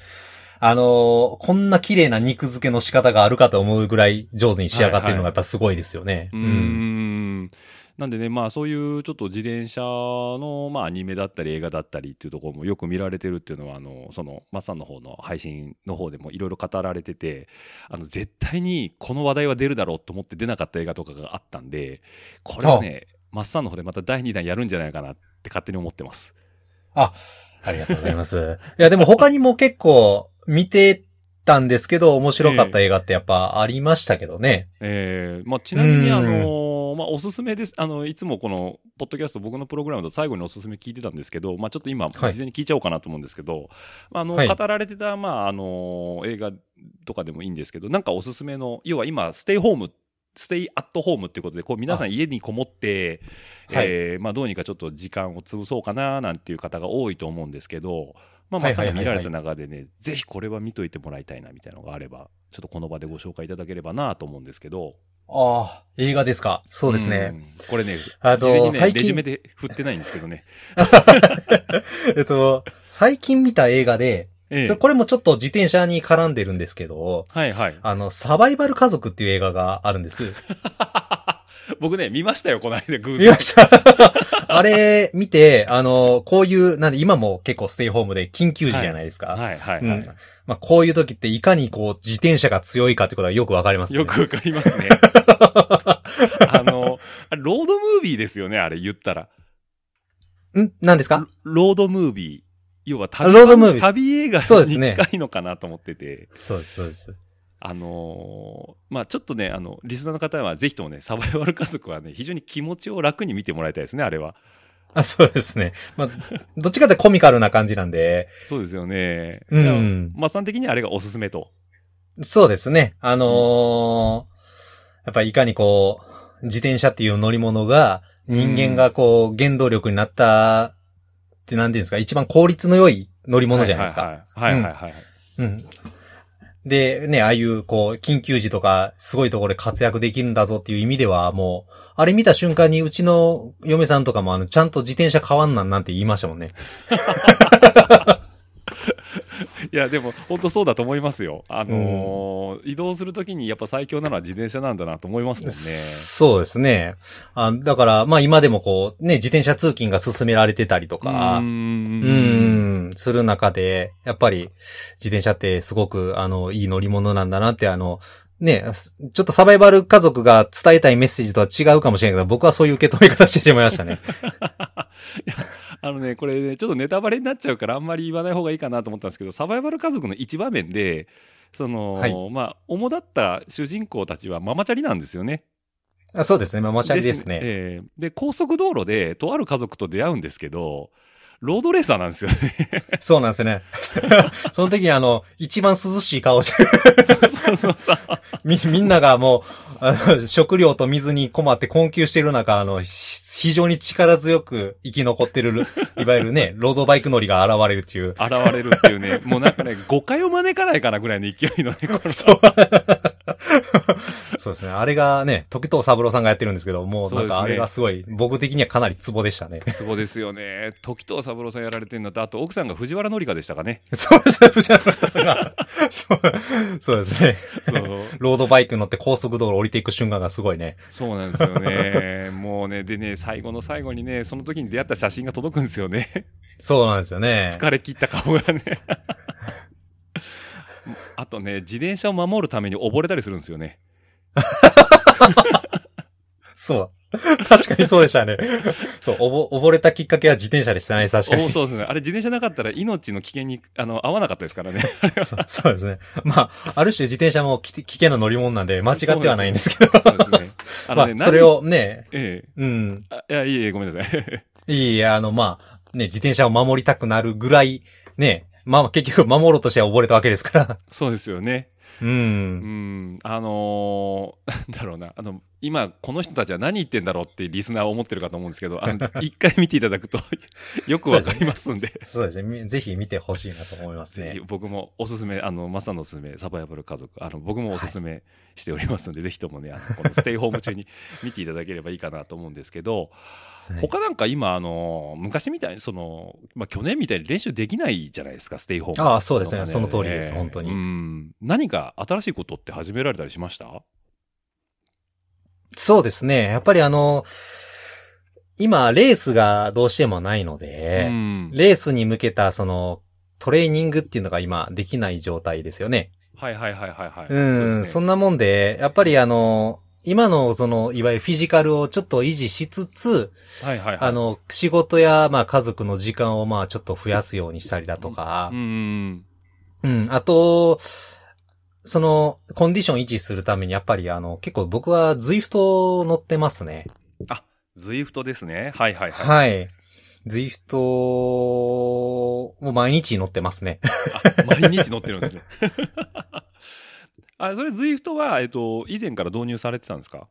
あのーこんな綺麗な肉付けの仕方があるかと思うぐらい上手に仕上がってるのがやっぱすごいですよね。うーん。なんでね、まあそういうちょっと自転車の、まあアニメだったり映画だったりっていうところもよく見られてるっていうのは、あの、その、マッサンの方の配信の方でもいろいろ語られてて、あの、絶対にこの話題は出るだろうと思って出なかった映画とかがあったんで、これはね、マッサンの方でまた第2弾やるんじゃないかなって勝手に思ってます。ありがとうございます。いや、でも他にも結構見てたんですけど、面白かった映画ってやっぱありましたけどね。えーまあ、ちなみに、うん。あのまあ、おすすめです。あの、いつもこの、ポッドキャスト、僕のプログラムと最後におすすめ聞いてたんですけど、まあ、ちょっと今、事はい。前に聞いちゃおうかなと思うんですけど、あの、はい。語られてた、まあ、あの映画とかでもいいんですけど、なんかおすすめの、要は今、ステイホーム、ステイアットホームっていうことで、こう、皆さん家にこもって、はい。えーまあ、どうにかちょっと時間を潰そうかな、なんていう方が多いと思うんですけど、まあ、まさに見られたはい中でね、ぜひこれは見といてもらいたいなみたいなのがあれば、ちょっとこの場でご紹介いただければなと思うんですけど。ああ、映画ですか。そうですね。ん。これね、あ事前にね、の最近レジュメで振ってないんですけどね。えっと、最近見た映画で、ええそれこれもちょっと自転車に絡んでるんですけど、はいはい。あの、サバイバル家族っていう映画があるんです。僕ね、見ましたよ、この間、偶見然ま。したあれ見て、あの、こういう、なんで今も結構ステイホームで緊急時じゃないですか。はいはいはい。うんまあ、こういう時っていかにこう自転車が強いかってことがよくわかりますね。よくわかりますね。あの、ロードムービーですよね、あれ言ったら。ん？何ですか？ロードムービー。要は旅、ロードムービー旅映画そうですねに近いのかなと思ってて。そうです、そうです。あのーまあちょっとね、あの、リスナーの方はぜひともね、サバイバル家族はね、非常に気持ちを楽に見てもらいたいですね、あれは。あ、そうですね。まあ、どっちかってコミカルな感じなんで、そうですよね。うんいやマッサン的にはあれがおすすめと。そうですね。あのーやっぱりいかにこう、自転車っていう乗り物が、人間がこう、原動力になった、ってなんていうんですか、一番効率の良い乗り物じゃないですか。はいはいはい。はいはいはい。うん。で、ね、ああいう、こう、緊急時とか、すごいところで活躍できるんだぞっていう意味では、もう、あれ見た瞬間に、うちの嫁さんとかも、あの、ちゃんと自転車変わんなんなんて言いましたもんね。いや、でも、本当そうだと思いますよ。あのー移動するときにやっぱ最強なのは自転車なんだなと思いますもんね。そうですね。あだから、まあ今でもこう、ね、自転車通勤が進められてたりとうか、ー。うんん、する中で、やっぱり自転車ってすごく、あの、いい乗り物なんだなって、あの、ね、すちょっとサバイバル家族が伝えたいメッセージとは違うかもしれないけど、僕はそういう受け止め方してしまいましたね。あのね、これね、ちょっとネタバレになっちゃうからあんまり言わない方がいいかなと思ったんですけど、サバイバル家族の一場面で、その、はいまあ、主だった主人公たちはママチャリなんですよね。あそうですね、ママチャリですね。ええで、高速道路で、とある家族と出会うんですけど、ロードレーサーなんですよね。そうなんですよね。その時にあの、一番涼しい顔して、そうそうそう。み、みんながもう、あの食料と水に困って困窮している中、あの、ひ非常に力強く生き残ってる、いわゆるね、ロードバイク乗りが現れるっていう。現れるっていうね、もうなんかね、誤解を招かないかなぐらいの勢いのね、このそう。そうですね。あれがね、時藤三郎さんがやってるんですけど、もうなんかあれがすごい、僕的にはかなりツボでしたね。そうですよね。時藤三郎さんやられてるのと、あと奥さんが藤原紀香でしたかね。そうですね、藤原さんが。そうそうですね。そう。ロードバイク乗って高速道路降りていく瞬間がすごいね。そうなんですよね。もうね、でね、最後の最後にね、その時に出会った写真が届くんですよね。そうなんですよね。疲れ切った顔がね。あとね、自転車を守るために溺れたりするんですよね。そう。確かにそうでしたね。そう、おぼ、溺れたきっかけは自転車でしたね、確かに。おそうですね。あれ自転車なかったら命の危険に、あの、合わなかったですからね。そうそうですね。まあ、ある種自転車もき危険な乗り物なんで間違ってはないんですけど。そうですね。あのね、まあ、それをね、何。えうん。いや、いえいえ、ごめんなさい。いいえ、あの、まあ、ね、自転車を守りたくなるぐらい、ね、まあ、結局守ろうとしては溺れたわけですから。そうですよね。う。うんん。あのーなんだろうな。あの、今、この人たちは何言ってんだろうってリスナーは思ってるかと思うんですけど、あの、一回見ていただくと よくわかりますんで。そうですね。みぜひ見てほしいなと思いますね。僕もおすすめ、あの、マサのおすすめ、サバイバル家族、あの、僕もおすすめしておりますので、ぜひともね、あの、このステイホーム中に見ていただければいいかなと思うんですけど、他なんか今、あの、昔みたいに、その、まあ、去年みたいに練習できないじゃないですか、ステイホーム。ああそうですねその通りです本当にうん。何か新しいことって始められたりしました？そうですね。やっぱりあの、今、レースがどうしてもないので、うん。レースに向けた、その、トレーニングっていうのが今できない状態ですよね。はいはいはいはいはい。うん、そんなもんで、やっぱりあの、今のその、いわゆるフィジカルをちょっと維持しつつ、はいはいはい。あ、の、仕事や、まあ家族の時間をまあちょっと増やすようにしたりだとかう、ん。うん、あと、その、コンディション維持するためにやっぱりあの、結構僕は ZWIFT 乗ってますね。 ZWIFT ですね。はいはいはい。はい。 ZWIFT もう毎日乗ってますね。あ毎日乗ってるんですね。あ、それズイフトは、えっと、以前から導入されてたんですか？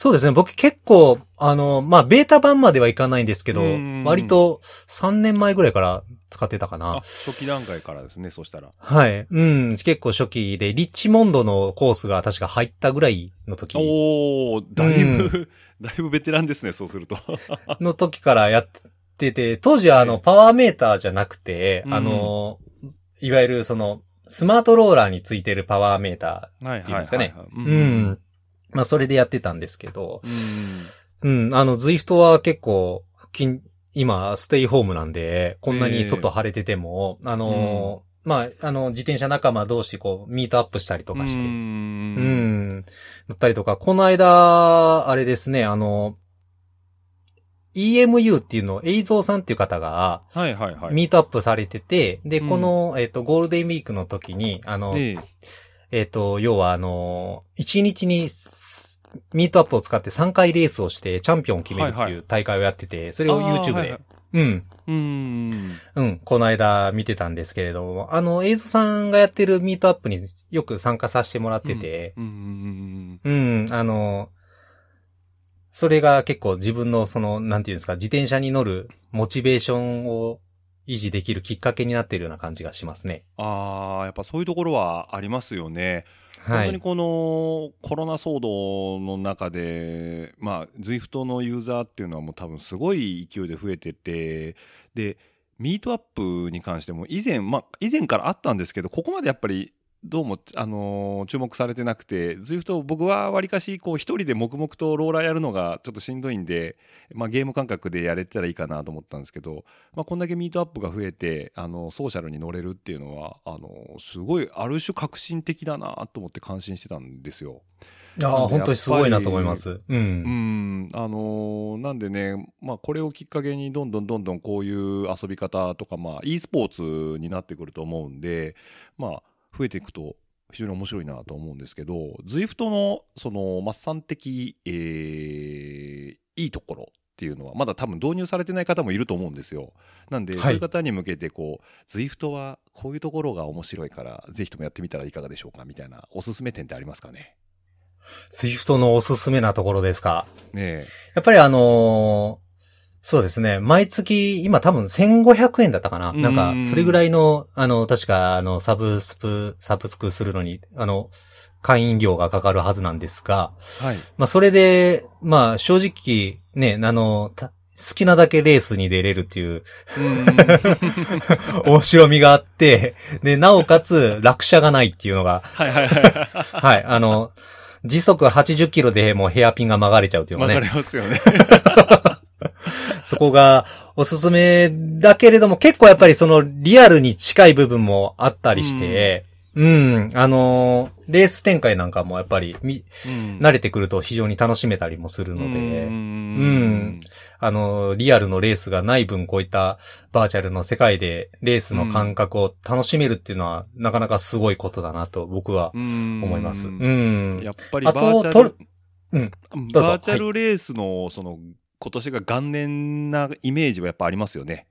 そうですね。僕結構、あの、まあ、ベータ版まではいかないんですけどうん、割と3年前ぐらいから使ってたかあな。初期段階からですね、そしたら。はい。うん。結構初期で、リッチモンドのコースが確か入ったぐらいの時おー、だいぶ、だいぶベテランですね、そうすると。の時からやってて、当時はあの、パワーメーターじゃなくて、うんあの、いわゆるその、スマートローラーについてるパワーメータはいていうんですかねうー。うん。まあ、それでやってたんですけど、うん。うん、あの、ズイフトは結構、近今、ステイホームなんで、こんなに外晴れてても、あのーまあ、あの、自転車仲間同士、こう、ミートアップしたりとかして、ううんん。だったりとか、この間、あれですね、あの、EMU っていうのを、映像さんっていう方が、はいはいはい。ミートアップされてて、で、うん。この、えっ、と、ゴールデンウィークの時に、あの、えええっ、と、要はあの、1日に、ミートアップを使って3回レースをしてチャンピオンを決めるってはいい。う大会をやってて、それを YouTube で、うん、うん。うん、この間見てたんですけれども、あの、映像さんがやってるミートアップによく参加させてもらってて、うん。うん、あの、それが結構自分のその、なんていうんですか、自転車に乗るモチベーションを維持できるきっかけになっているような感じがしますね。ああ、やっぱそういうところはありますよね。はい。本当にこのコロナ騒動の中で、まあ、ZWIFT のユーザーっていうのはもう多分すごい勢いで増えてて、で、ミートアップに関しても以前、まあ、以前からあったんですけど、ここまでやっぱりどうも、あのー注目されてなくて、ZWIFT 僕はわりかしこう一人で黙々とローラーやるのがちょっとしんどいんで、まあ、ゲーム感覚でやれたらいいかなと思ったんですけど、まあ、こんだけミートアップが増えてあのソーシャルに乗れるっていうのはあのすごいある種革新的だなと思って感心してたんですよ。いやー本当にすごいなと思います。う。うんん、あのーなんでね、まあ、これをきっかけにどんどんどんどんこういう遊び方とか、まあ、e スポーツになってくると思うんで、まあ、増えていくと非常に面白いなと思うんですけど ZWIFT のそのまあ端的、えーいいところっていうのはまだ多分導入されてない方もいると思うんですよ。なんで、はいそういう方に向けてこう ZWIFT はこういうところが面白いからぜひともやってみたらいかがでしょうかみたいなおすすめ点ってありますかね？ ZWIFT のおすすめなところですか？ねえやっぱりあのーそうですね。毎月、今多分1500円だったかな。うんなんか、それぐらいの、あの、確か、あの、サブスプ、サブスクするのに、あの、会員料がかかるはずなんですが、はい。まあ、それで、まあ、正直、ね、あの、た好きなだけレースに出れるっていう 面白みがあって、で、なおかつ落車がないっていうのが、はいはいはい。はい、あの、時速80キロでもうヘアピンが曲がれちゃうっていうのわかがね、りますよね。そこがおすすめだけれども、結構やっぱりそのリアルに近い部分もあったりして、うん、あのーレース展開なんかもやっぱりみ、うん。慣れてくると非常に楽しめたりもするので、うん。あの、リアルのレースがない分、こういったバーチャルの世界でレースの感覚を楽しめるっていうのは、なかなかすごいことだなと僕は思思います。うん。やっぱりバーチャルうん。バーチャルレースの、その、今年が元年なイメージはやっぱありますよね。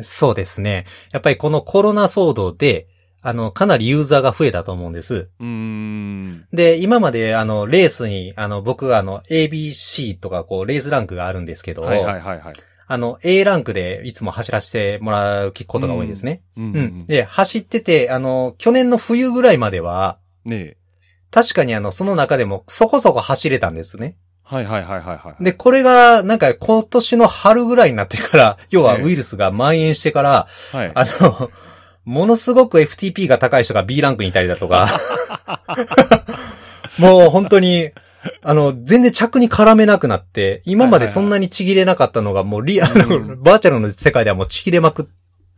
そうですね。やっぱりこのコロナ騒動で、あの、かなりユーザーが増えたと思うんです。うーん。で、今まで、あの、レースに、あの、僕があの、ABC とか、こう、レースランクがあるんですけど、はいはいはいはい。あの、A ランクでいつも走らせてもらうことが多いですね。ううんん。で、走ってて、あの、去年の冬ぐらいまでは、ねえ。確かにあの、その中でもそこそこ走れたんですね。はいはいはいはいはい。で、これが、なんか今年の春ぐらいになってから、要はウイルスが蔓延してから、はい。あの、ものすごく FTP が高い人が B ランクにいたりだとか、もう本当に、あの、全然着に絡めなくなって、今までそんなにちぎれなかったのがもうリアル、うんバーチャルの世界ではもうちぎれまくっ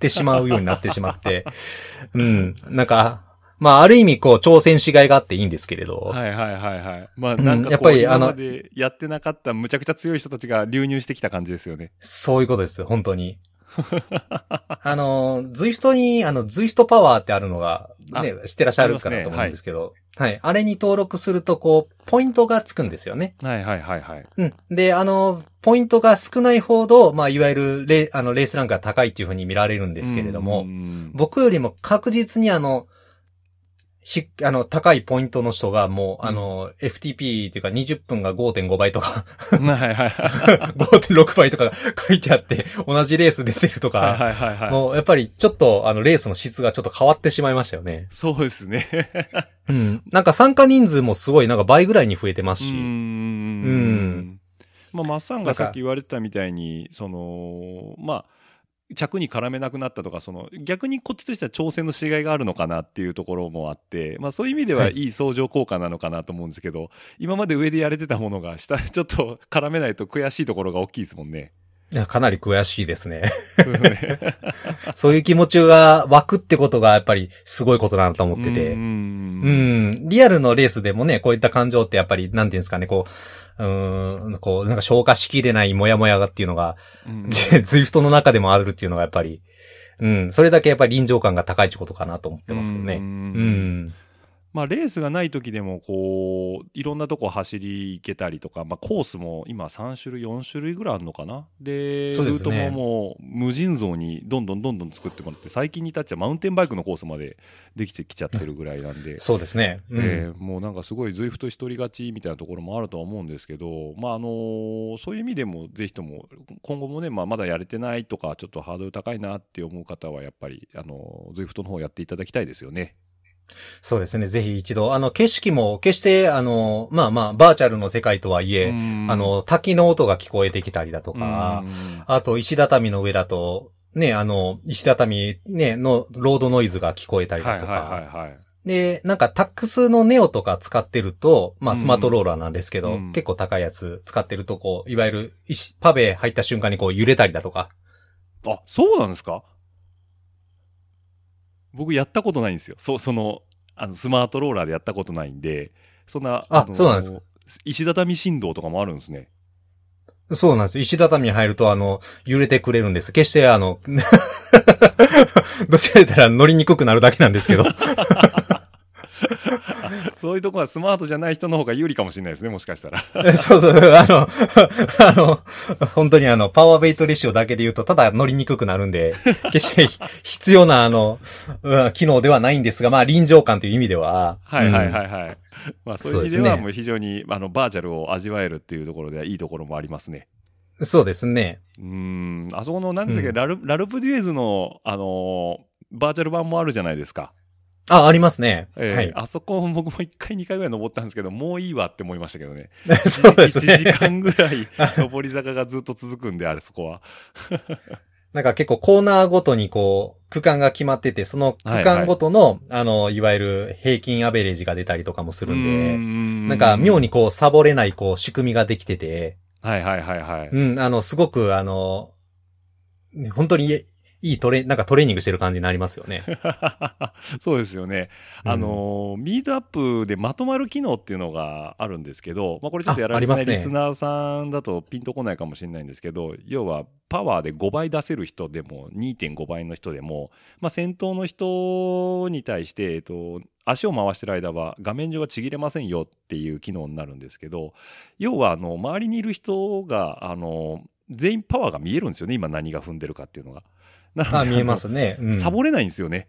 てしまうようになってしまって、うん、なんか、まあある意味こう挑戦しがいがあっていいんですけれど、はいはいはいはい。まあんなんかやっぱりあのやってなかったむちゃくちゃ強い人たちが流入してきた感じですよね。そういうことです、本当に。あの、ズイフトに、あの、ズイフトパワーってあるのが、ね、知ってらっしゃるかなと思うんですけど、はい。あれに登録すると、こう、ポイントがつくんですよね。はいはいはいはい。うん。で、あの、ポイントが少ないほど、まあ、いわゆるレ、あの、レースランクが高いっていうふうに見られるんですけれどもう、ん僕よりも確実にあの、ひ、あの、高いポイントの人がもう、あの、FTP っていうか20分が5.5倍とか、はいはいはい。5.6倍とか書いてあって、同じレース出てるとか、はいはいはいはい。もうやっぱりちょっと、あの、レースの質がちょっと変わってしまいましたよね。そうですね。うん。なんか参加人数もすごい、なんか倍ぐらいに増えてますし。うーん。うんまあ、マッサンがさっき言われてたみたいに、その、まあ、着に絡めなくなったとか、その、逆にこっちとしては挑戦のしがいがあるのかなっていうところもあって、まあそういう意味でははいいい相乗効果なのかなと思うんですけど、今まで上でやれてたものが下でちょっと絡めないと悔しいところが大きいですもんね。いや、かなり悔しいですね。そういう気持ちが湧くってことがやっぱりすごいことだなと思ってうて。んうん。リアルのレースでもね、こういった感情ってやっぱり、なんていうんですかね、こう、うーん、こう、なんか消化しきれないモヤモヤがっていうのが、うんズイフトの中でもあるっていうのがやっぱり、うん、それだけやっぱり臨場感が高いってことかなと思ってますよね。ううんん。まあ、レースがない時でもこういろんなとこ走り行けたりとか、まあ、コースも今3種類4種類ぐらいあるのかな？でねルートももう無尽蔵にどんどんどんどん作ってもらって最近に至っちゃマウンテンバイクのコースまでできてきちゃってるぐらいなんで。そうですね。うん。えーもうなんかすごい ZWIFT 一人勝ちみたいなところもあるとは思うんですけど、まああのそういう意味でもぜひとも今後もね、まあ、まだやれてないとかちょっとハードル高いなって思う方はやっぱりあの ZWIFT の方やっていただきたいですよね。そうですね。ぜひ一度、あの、景色も決して、あの、まあまあ、バーチャルの世界とはいえ、あの、滝の音が聞こえてきたりだとか、あと、石畳の上だと、ね、あの、石畳、ね、のロードノイズが聞こえたりはいはいだとか。はいはい。で、なんかタックスのネオとか使ってると、まあうんスマートローラーなんですけど、うん結構高いやつ使ってると、こう、いわゆる石、パベ入った瞬間にこう揺れたりだとか。あ、そうなんですか？僕やったことないんですよ。そその、あの、スマートローラーでやったことないんで、そんな、のあそうなんですか石畳振動とかもあるんですね。そうなんです。石畳に入ると、あの、揺れてくれるんです。決して、あの、どっちかと言ったら乗りにくくなるだけなんですけど。そういうとこはスマートじゃない人の方が有利かもしれないですね、もしかしたら。そうそう、あの、あの、本当にあの、パワーベイトレシオだけで言うと、ただ乗りにくくなるんで、決して必要な、あの、うん機能ではないんですが、まあ、臨場感という意味では。はいはいうんはいはい。まあそういう意味ではもう非常に、あの、バーチャルを味わえるっていうところではいいところもありますね。そうですね。うーん、あそこの、なんですか、うんラル、ラルプデュエーズの、あのーバーチャル版もあるじゃないですか。あ、ありますね。ええはい。あそこ僕も1回2回ぐらい登ったんですけど、もういいわって思いましたけどね。そうですね。1時間ぐらい 上り坂がずっと続くんで、あれそこは。なんか結構コーナーごとにこう、区間が決まってて、その区間ごとの、あの、いわゆる平均アベレージが出たりとかもするんで、んなんか妙にこう、サボれないこう、仕組みができてて、はいはいはいはい。うん、あの、すごくあの、本当にいいいトレ、なんかトレーニングしてる感じになりますよね。そうですよね。あのー、ミートアップでまとまる機能っていうのがあるんですけど、まあこれちょっとやられてないリスナーさんだとピンとこないかもしれないんですけど、要はパワーで5倍出せる人でも2.5倍の人でも、まあ先頭の人に対して、えっと、足を回してる間は画面上はちぎれませんよっていう機能になるんですけど、要はあの、周りにいる人が、あの、全員パワーが見えるんですよね、今何が踏んでるかっていうのが。なのであ、見えますね。うん、サボれないんですよね。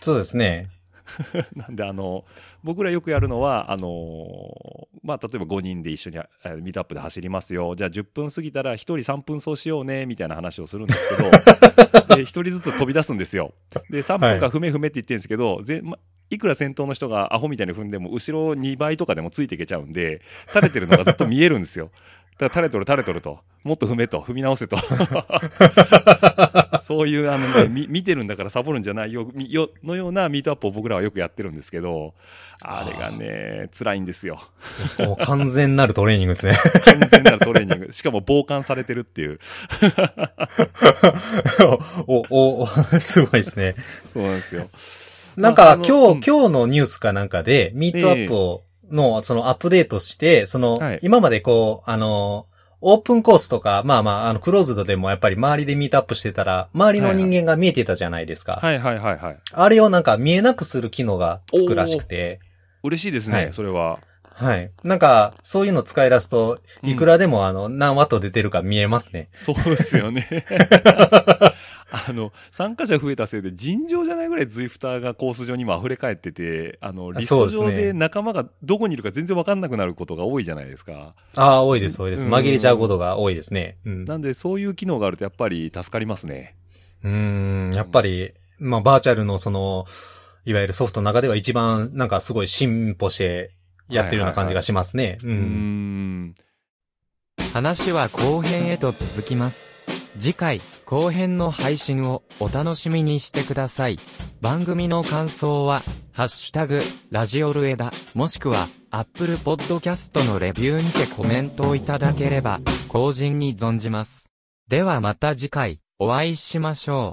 そうですね。なんで、あの、僕らよくやるのは、あの、まあ、例えば5人で一緒にあミートアップで走りますよ。じゃあ10分過ぎたら1人3分走しようね、みたいな話をするんですけど、で1人ずつ飛び出すんですよ。で、3分間踏め踏めって言ってるんですけど、ぜまいくら先頭の人がアホみたいに踏んでも、後ろ2倍とかでもついていけちゃうんで、垂れてるのがずっと見えるんですよ。だから垂れとる垂れとると。もっと踏めと。踏み直せと。そういう、あのね、み見てるんだからサボるんじゃないよ、みよのようなミートアップを僕らはよくやってるんですけど、あれがね、辛いんですよ。もう完全なるトレーニングですね。完全なるトレーニング。しかも傍観されてるっていう。お、お、お、すごいですね。そうなんですよ。なんか、今日、うん今日のニュースかなんかで、ミートアップを、の、そのアップデートして、その、はい今までこう、あの、オープンコースとか、まあまあ、あの、クローズドでもやっぱり周りでミートアップしてたら、周りの人間が見えてたじゃないですか。はいはいはいはい。あれをなんか見えなくする機能がつくらしくて、嬉しいですね、はいそれは。はい。なんか、そういうの使い出すと、いくらでもあの、何ワット出てるか見えますね。そうですよね。ああの、参加者増えたせいで尋常じゃないぐらいズイフターがコース上にも溢れ返ってて、あの、リスト上で仲間がどこにいるか全然わかんなくなることが多いじゃないですか。ああ、多いです、多いです。紛れちゃうことが多いですね。うん、なんで、そういう機能があるとやっぱり助かりますね。うん、やっぱり、まあ、バーチャルのその、いわゆるソフトの中では一番なんかすごい進歩してやってるような感じがしますね。うん。話は後編へと続きます。次回、後編の配信をお楽しみにしてください。番組の感想は、ハッシュタグ、ラジオルエダ、もしくは、アップルポッドキャストのレビューにてコメントをいただければ、後人に存じます。ではまた次回、お会いしましょう。